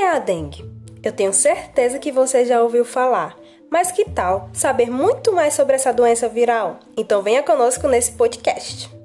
é a dengue? Eu tenho certeza que você já ouviu falar. Mas que tal saber muito mais sobre essa doença viral? Então venha conosco nesse podcast.